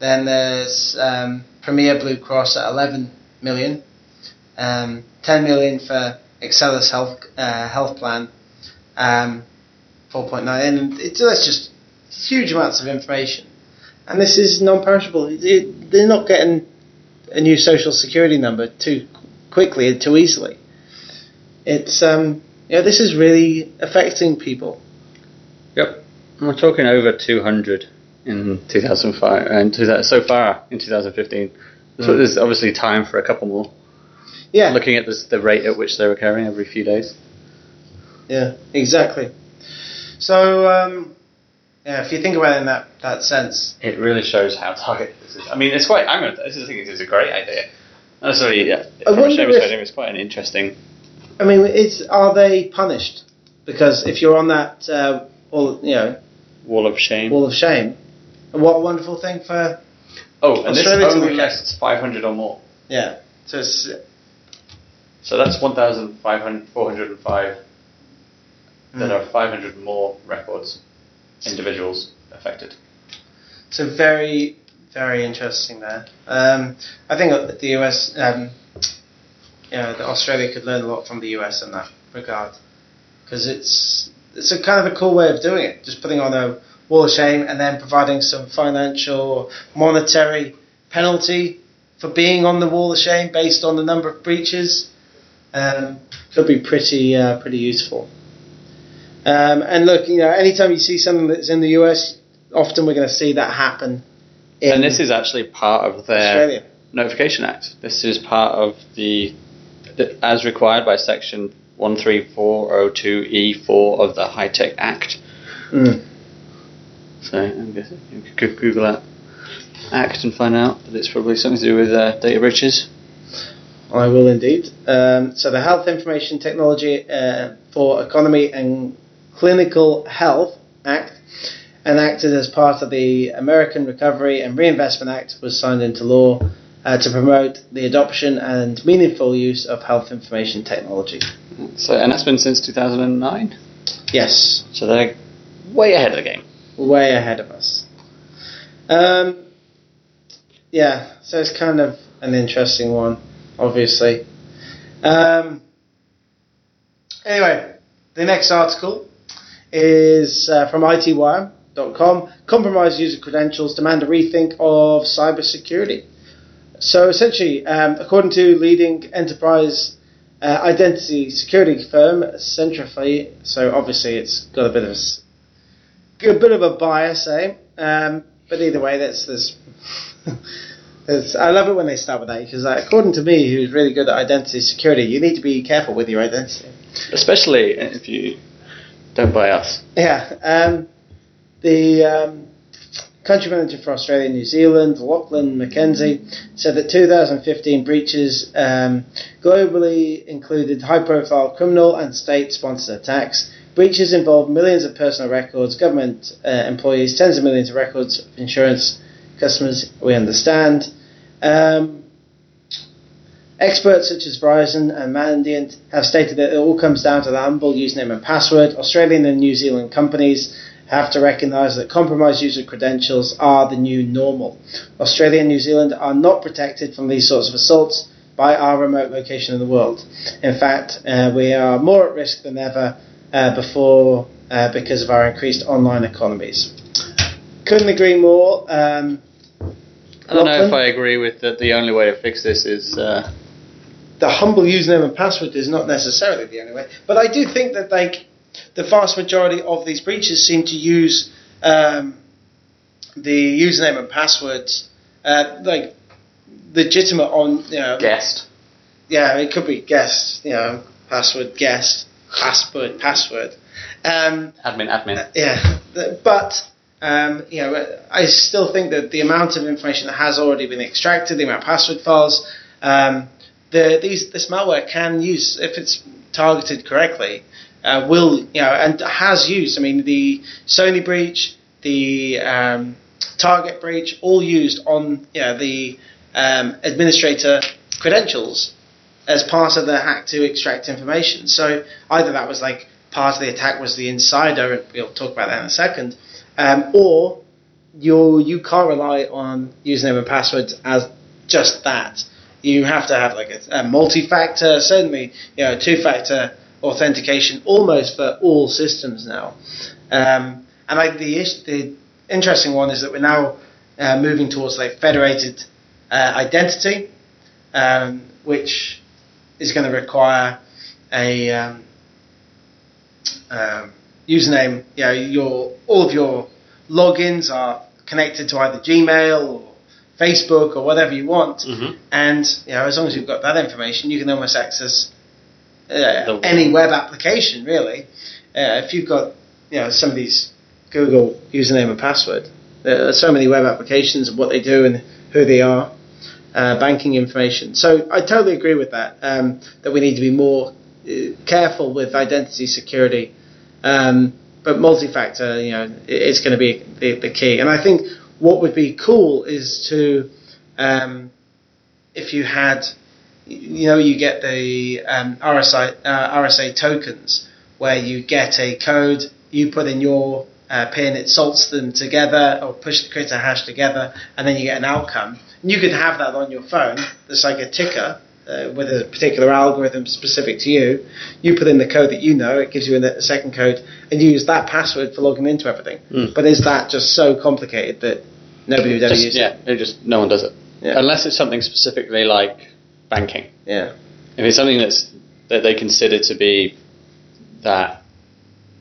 Speaker 3: Then there's um, Premera Blue Cross at 11 million. Um, 10 million for Excellus Health uh, Health Plan, um, 4.9. And it's, that's just huge amounts of information. And this is non-perishable. They're not getting a new social security number too quickly, and too easily. It's um, yeah, this is really affecting people.
Speaker 4: Yep. We're talking over 200 in 2005 and 2000, so far in 2015. So
Speaker 3: Mm.
Speaker 4: there's obviously time for a couple more.
Speaker 3: Yeah,
Speaker 4: Looking at this, the rate at which they're occurring every few days.
Speaker 3: yeah, exactly. So um, yeah, if you think about it in that that sense,
Speaker 4: It really shows how targeted this is. I mean, it's quite. I'm this is, I think this is a great idea. Not necessarily, yeah, from a
Speaker 3: if-
Speaker 4: perspective, it's quite an interesting.
Speaker 3: I mean, it's are they punished? Because if you're on that, uh, wall, you know,
Speaker 4: Wall of shame.
Speaker 3: wall of shame, and what a wonderful thing for
Speaker 4: oh, and this
Speaker 3: Australia to
Speaker 4: only lists 500 or more.
Speaker 3: yeah. So it's
Speaker 4: So that's 1,405. There
Speaker 3: Mm.
Speaker 4: are 500 more records, individuals affected.
Speaker 3: So very, very interesting there. Um, I think that the US, um, you know, that Australia could learn a lot from the US in that regard, because it's it's a kind of a cool way of doing it, just putting on a wall of shame and then providing some financial or monetary penalty for being on the wall of shame based on the number of breaches. Um, could be pretty uh, pretty useful. Um, and look, you know, anytime you see something that's in the US, often we're going to see that happen. In
Speaker 4: and this is actually part of their
Speaker 3: Australia.
Speaker 4: Notification Act. This is part of the, the as required by Section 13402E4 of the HITECH Act.
Speaker 3: Mm.
Speaker 4: So I'm guessing you could Google that act and find out that it's probably something to do with uh, data breaches.
Speaker 3: I will indeed. Um, so the Health Information Technology uh, for Economy and Clinical Health Act, enacted as part of the American Recovery and Reinvestment Act, was signed into law uh, to promote the adoption and meaningful use of health information technology.
Speaker 4: So, and that's been since 2009.
Speaker 3: Yes,
Speaker 4: So they're way ahead of the game.
Speaker 3: way ahead of us. Um, yeah, so it's kind of an interesting one, obviously. Um, anyway, the next article is uh, from ITWire.com. Compromised user credentials demand a rethink of cybersecurity. So essentially, um, according to leading enterprise uh, identity security firm Centrify, so obviously it's got a bit of a, a bit of a bias, eh? Um, but either way, that's this. I love it when they start with that because, like, according to me, who's really good at identity security, you need to be careful with your identity.
Speaker 4: Especially if you don't buy us.
Speaker 3: Yeah. Um, the um, country manager for Australia and New Zealand, Lachlan McKenzie, said that 2015 breaches um, globally included high profile criminal and state sponsored attacks. Breaches involved millions of personal records, government uh, employees, tens of millions of records insurance customers, we understand. Um, Experts such as Verizon and Mandiant have stated that it all comes down to the humble username and password. Australian and New Zealand companies have to recognise that compromised user credentials are the new normal. Australia and New Zealand are not protected from these sorts of assaults by our remote location in the world. In fact, uh, we are more at risk than ever uh, before uh, because of our increased online economies. Couldn't agree more. Um,
Speaker 4: I don't know if I agree with that. The only way to fix this is uh,
Speaker 3: the humble username and password is not necessarily the only way. But I do think that like the vast majority of these breaches seem to use um, the username and passwords uh, like legitimate on you know
Speaker 4: guessed.
Speaker 3: yeah it could be guest you know password guest password password um,
Speaker 4: Admin, admin.
Speaker 3: yeah, but um, you know, I still think that the amount of information that has already been extracted, the amount of password files, um, the these this malware can use if it's targeted correctly, uh, will you know, and has used. I mean, the Sony breach, the um, Target breach, all used on you know, the um, administrator credentials as part of the hack to extract information. So either that was like part of the attack was the insider, and we'll talk about that in a second, um, or you you can't rely on username and passwords as just that. You have to have like a, a multi-factor, certainly you know two-factor authentication almost for all systems now. Um, and like the is- the interesting one is that we're now uh, moving towards like federated uh, identity, um, which is going to require a um, um, username. You know, your all of your logins are connected to either Gmail or Facebook or whatever you want,
Speaker 4: Mhm.
Speaker 3: and you know, as long as you've got that information, you can almost access uh, any web application really. Uh, if you've got you know some of these Google username and password, there are so many web applications and what they do and who they are, uh, banking information. So I totally agree with that. Um, that we need to be more uh, careful with identity security, um, but multi-factor, you know, is going to be the, the key. And I think what would be cool is to, um, if you had, you know, you get the um, RSI uh, RSA tokens where you get a code, you put in your uh, pin, it salts them together or push creates a hash together, and then you get an outcome. And you could have that on your phone. It's like a ticker uh, with a particular algorithm specific to you. You put in the code that you know, it gives you a, a second code, and you use that password for logging into everything.
Speaker 4: Mm.
Speaker 3: But is that just so complicated that nobody would ever
Speaker 4: Just,
Speaker 3: use
Speaker 4: yeah, it just no one does it
Speaker 3: Yeah.
Speaker 4: unless it's something specifically like banking.
Speaker 3: Yeah.
Speaker 4: If it's something that's that they consider to be that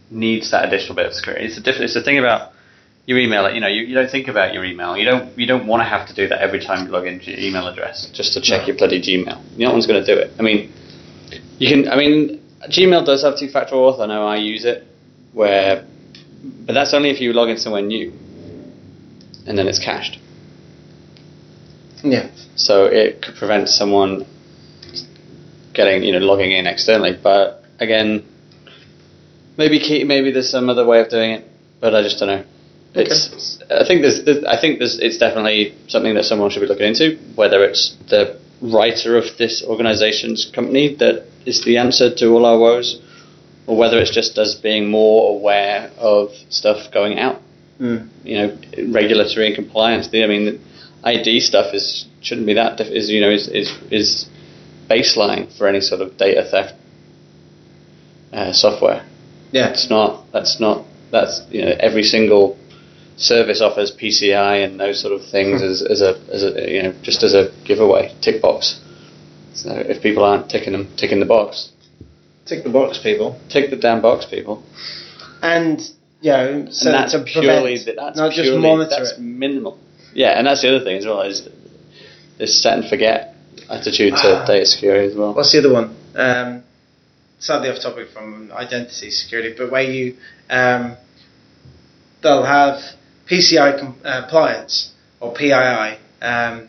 Speaker 4: needs that additional bit of security, it's a different. It's the thing about your email. You know, you, you don't think about your email. You don't you don't want to have to do that every time you log into your email address just to check
Speaker 3: No.
Speaker 4: your bloody Gmail. No one's going to do it. I mean, you can. I mean, Gmail does have two-factor auth. I know I use it, where, but that's only if you log in somewhere new, and then it's cached.
Speaker 3: Yeah.
Speaker 4: So it could prevent someone getting you know logging in externally. But again, maybe key, maybe there's some other way of doing it, but I just don't know. It's I think there's, there's I think there's it's definitely something that someone should be looking into. Whether it's the writer of this organisation's company that is the answer to all our woes, or whether it's just us being more aware of stuff going out.
Speaker 3: Mm.
Speaker 4: You know, regulatory and compliance. I mean, the ID stuff is shouldn't be that diff- is you know is is is baseline for any sort of data theft uh, software.
Speaker 3: Yeah.
Speaker 4: It's not. That's not. That's you know every single service offers PCI and those sort of things as, as a as a you know just as a giveaway tick box. So if people aren't ticking them, ticking the box,
Speaker 3: Tick the box, people.
Speaker 4: tick the damn box, people.
Speaker 3: And, you know, so
Speaker 4: and that's purely
Speaker 3: prevent,
Speaker 4: that's
Speaker 3: not just
Speaker 4: purely-
Speaker 3: monitor
Speaker 4: that's
Speaker 3: it.
Speaker 4: minimal. Yeah, and that's the other thing as well is this set and forget attitude to
Speaker 3: Ah.
Speaker 4: data security as well.
Speaker 3: What's the other one? Um, slightly off topic from identity security, but where you um, they'll have PCI uh, compliance or PII um,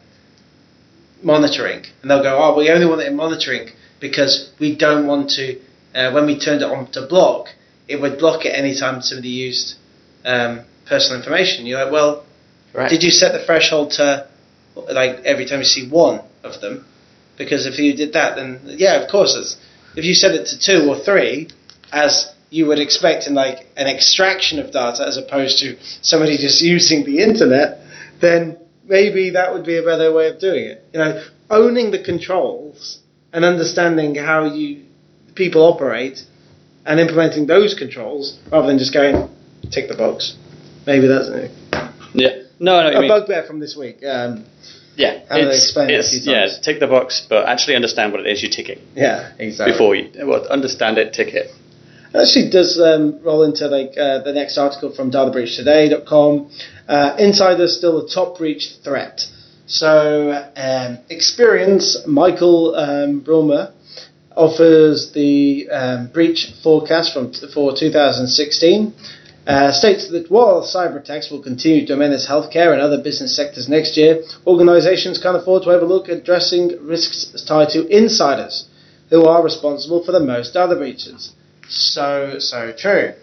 Speaker 3: monitoring, and they'll go, "Oh, we only want it in monitoring because we don't want to." Uh, when we turned it on to block, it would block it anytime somebody used um, personal information. You're like, well,
Speaker 4: Correct.
Speaker 3: did you set the threshold to like every time you see one of them? Because if you did that, then yeah, of course. It's, if you set it to two or three, as you would expect in like an extraction of data, as opposed to somebody just using the internet, then maybe that would be a better way of doing it. You know, owning the controls and understanding how you people operate and implementing those controls rather than just going tick the box. Maybe that's a,
Speaker 4: Yeah. No, no.
Speaker 3: A bugbear from this week. Um,
Speaker 4: yeah. It's, it's, yeah. Tick the box, but actually understand what it is you're ticking
Speaker 3: yeah, exactly.
Speaker 4: before you well, understand it, tick it.
Speaker 3: actually does um, roll into like uh, the next article from databreachtoday.com. Uh, insiders still a top breach threat. So, um, Experian Michael um, offers the um, breach forecast from for 2016. Uh, states that while cyber attacks will continue to menace healthcare and other business sectors next year, organizations can't afford to overlook addressing risks tied to insiders who are responsible for the most data breaches. So, so true.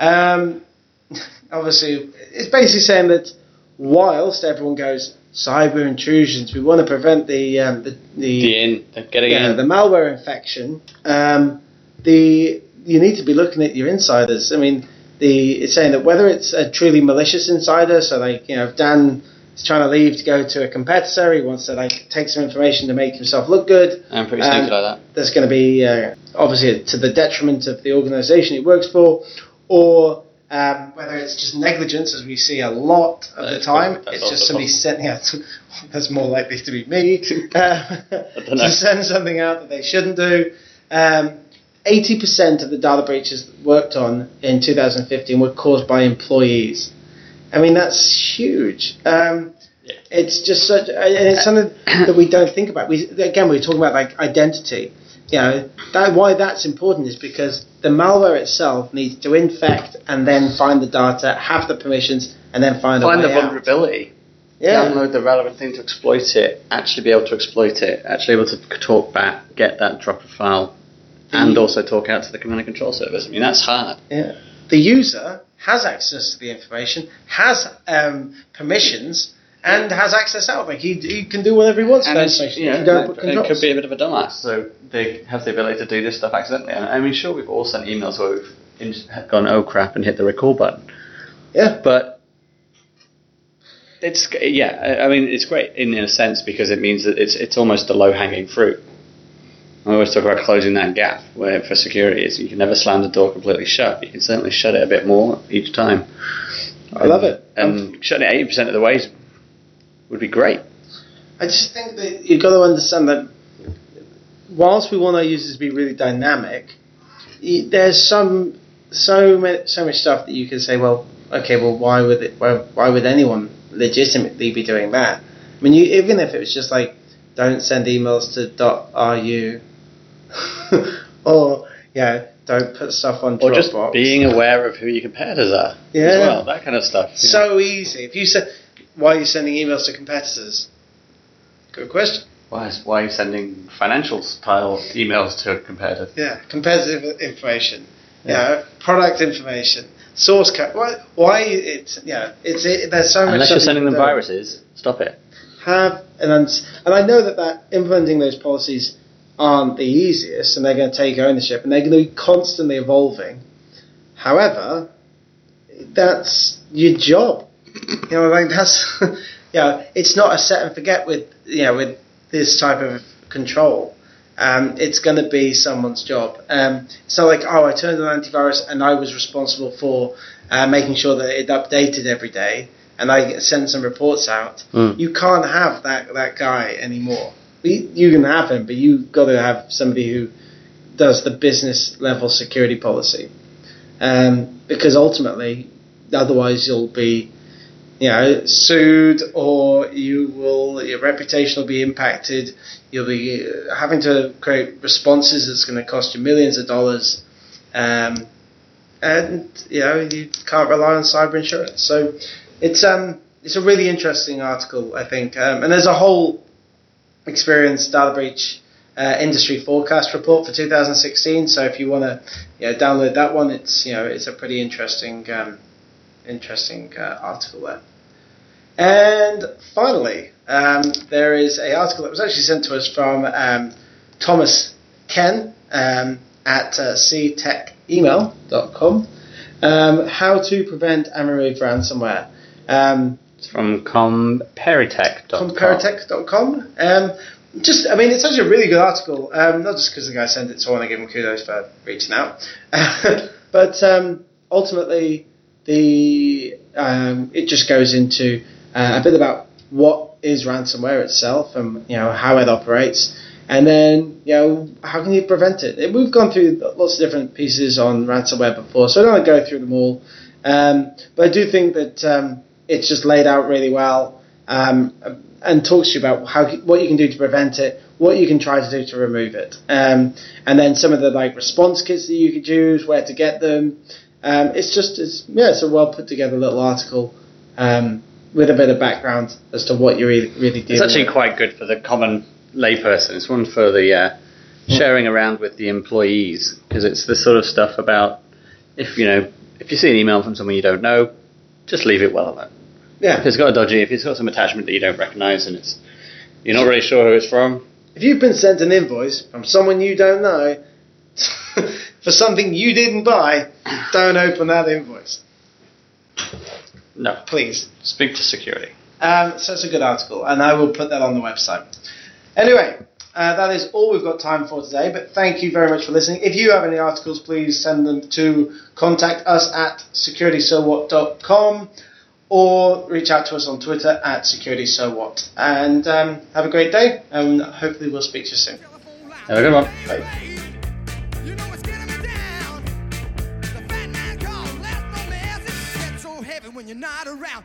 Speaker 3: Um, obviously, it's basically saying that whilst everyone goes cyber intrusions, we want to prevent the um, the, the,
Speaker 4: The in, the getting
Speaker 3: yeah,
Speaker 4: in.
Speaker 3: the malware infection. Um, the you need to be looking at your insiders. I mean, the it's saying that whether it's a truly malicious insider, so like you know, if Dan is trying to leave to go to a competitor, he wants to like take some information to make himself look good
Speaker 4: I'm pretty
Speaker 3: um,
Speaker 4: sneaky like that.
Speaker 3: there's going to be uh, obviously to the detriment of the organisation it works for, or um, whether it's just negligence, as we see a lot of the time.
Speaker 4: that's
Speaker 3: It's just somebody sending out. That's more likely to be me uh, to send something out that they shouldn't do. Um, 80% of the data breaches worked on in 2015 were caused by employees. I mean, that's huge. Um,
Speaker 4: Yeah.
Speaker 3: It's just such, and it's something that we don't think about. We again, we're talking about like identity. You know, that why that's important is because the malware itself needs to infect and then find the data, have the permissions, and then find,
Speaker 4: Find
Speaker 3: a
Speaker 4: the
Speaker 3: way out.
Speaker 4: vulnerability.
Speaker 3: Yeah,
Speaker 4: Download the relevant thing to exploit it. Actually be able to exploit it. Actually able to talk back, get that drop of file, and
Speaker 3: Mm.
Speaker 4: also talk out to the command and control service. I mean, that's hard.
Speaker 3: yeah. The user has access to the information, has um, permissions, and has access out. Like he, he can do whatever he wants with
Speaker 4: And it's,
Speaker 3: information.
Speaker 4: you know,
Speaker 3: you don't put
Speaker 4: it could be a bit of a dumbass. So they have the ability to do this stuff accidentally. I mean, sure, we've all sent emails where we've gone, oh crap, and hit the record button.
Speaker 3: Yeah.
Speaker 4: But it's yeah, I- I mean, it's great in, in a sense because it means that it's it's almost the low hanging fruit. I always talk about closing that gap where for security is you can never slam the door completely shut. You can certainly shut it a bit more each time.
Speaker 3: I love it.
Speaker 4: And shutting it eighty percent of the ways would be great.
Speaker 3: I just think that you've got to understand that whilst we want our users to be really dynamic, there's some so much so much stuff that you can say, well, okay, well, why would it, why, why would anyone legitimately be doing that? I mean, you, even if it was just like, don't send emails to .ru, or yeah, don't put stuff on
Speaker 4: Or just
Speaker 3: Dropbox.
Speaker 4: being aware of who your competitors are.
Speaker 3: Yeah.
Speaker 4: As well, that kind of stuff.
Speaker 3: so easy. If you said, why are you sending emails to competitors? Good question.
Speaker 4: Why is why are you sending financial style emails to a competitor?
Speaker 3: Yeah, competitive information. Yeah, product information, source code. Why? Why it's yeah? It's it, there's so much.
Speaker 4: Unless you're sending them viruses, stop it.
Speaker 3: have and and I know that that implementing those policies aren't the easiest, and they're going to take ownership, and they're going to be constantly evolving. However, that's your job. You know, like that's you know, it's not a set and forget with you know with this type of control. Um, it's going to be someone's job. Um, it's not like oh, I turned on antivirus and I was responsible for uh, making sure that it updated every day, and I sent some reports out.
Speaker 4: Mm.
Speaker 3: You can't have that that guy anymore. You you can have him, but you've got to have somebody who does the business level security policy, um, because ultimately, otherwise you'll be, you know, sued or you will your reputation will be impacted. You'll be uh, having to create responses that's going to cost you millions of dollars, um, and you know you can't rely on cyber insurance. So it's um it's a really interesting article, I think, um, and there's a whole Experian data breach uh, industry forecast report for 2016. So if you want to you know, download that one, it's you know it's a pretty interesting um, interesting uh, article there. And finally, um, there is a article that was actually sent to us from um, Thomas Ken um, at uh, ctechemail.com. Um, how to prevent and remove ransomware. Um,
Speaker 4: It's from comparitech.com.
Speaker 3: comparatech.com. Um, just, I mean, it's actually a really good article. Um, not just because the guy sent it, so I want to give him kudos for reaching out. but um, ultimately, the um, it just goes into uh, a bit about what is ransomware itself and you know how it operates, and then you know how can you prevent it. We've gone through lots of different pieces on ransomware before, so I don't want to go through them all. Um, but I do think that um, it's just laid out really well um, and talks to you about how what you can do to prevent it, what you can try to do to remove it, um, and then some of the like response kits that you could use, where to get them. Um, it's just it's yeah, it's a well put together little article um, with a bit of background as to what you're really, really dealing
Speaker 4: It's actually
Speaker 3: with.
Speaker 4: quite good for the common layperson. It's one for the uh, sharing around with the employees because it's the sort of stuff about if you know if you see an email from someone you don't know, just leave it well alone.
Speaker 3: yeah.
Speaker 4: If it's got a dodgy, if it's got some attachment that you don't recognise and it's you're not really sure who it's from,
Speaker 3: If you've been sent an invoice from someone you don't know for something you didn't buy, don't open that invoice,
Speaker 4: no,
Speaker 3: please.
Speaker 4: speak to security.
Speaker 3: Um, so it's a good article, and I will put that on the website. Anyway, uh, that is all we've got time for today, but thank you very much for listening. If you have any articles, please send them to contact us at securitysowhat.com or reach out to us on Twitter at securitysowhat. And um, have a great day, and hopefully we'll speak to you soon.
Speaker 4: Have a good one.
Speaker 3: Bye.
Speaker 2: Not around.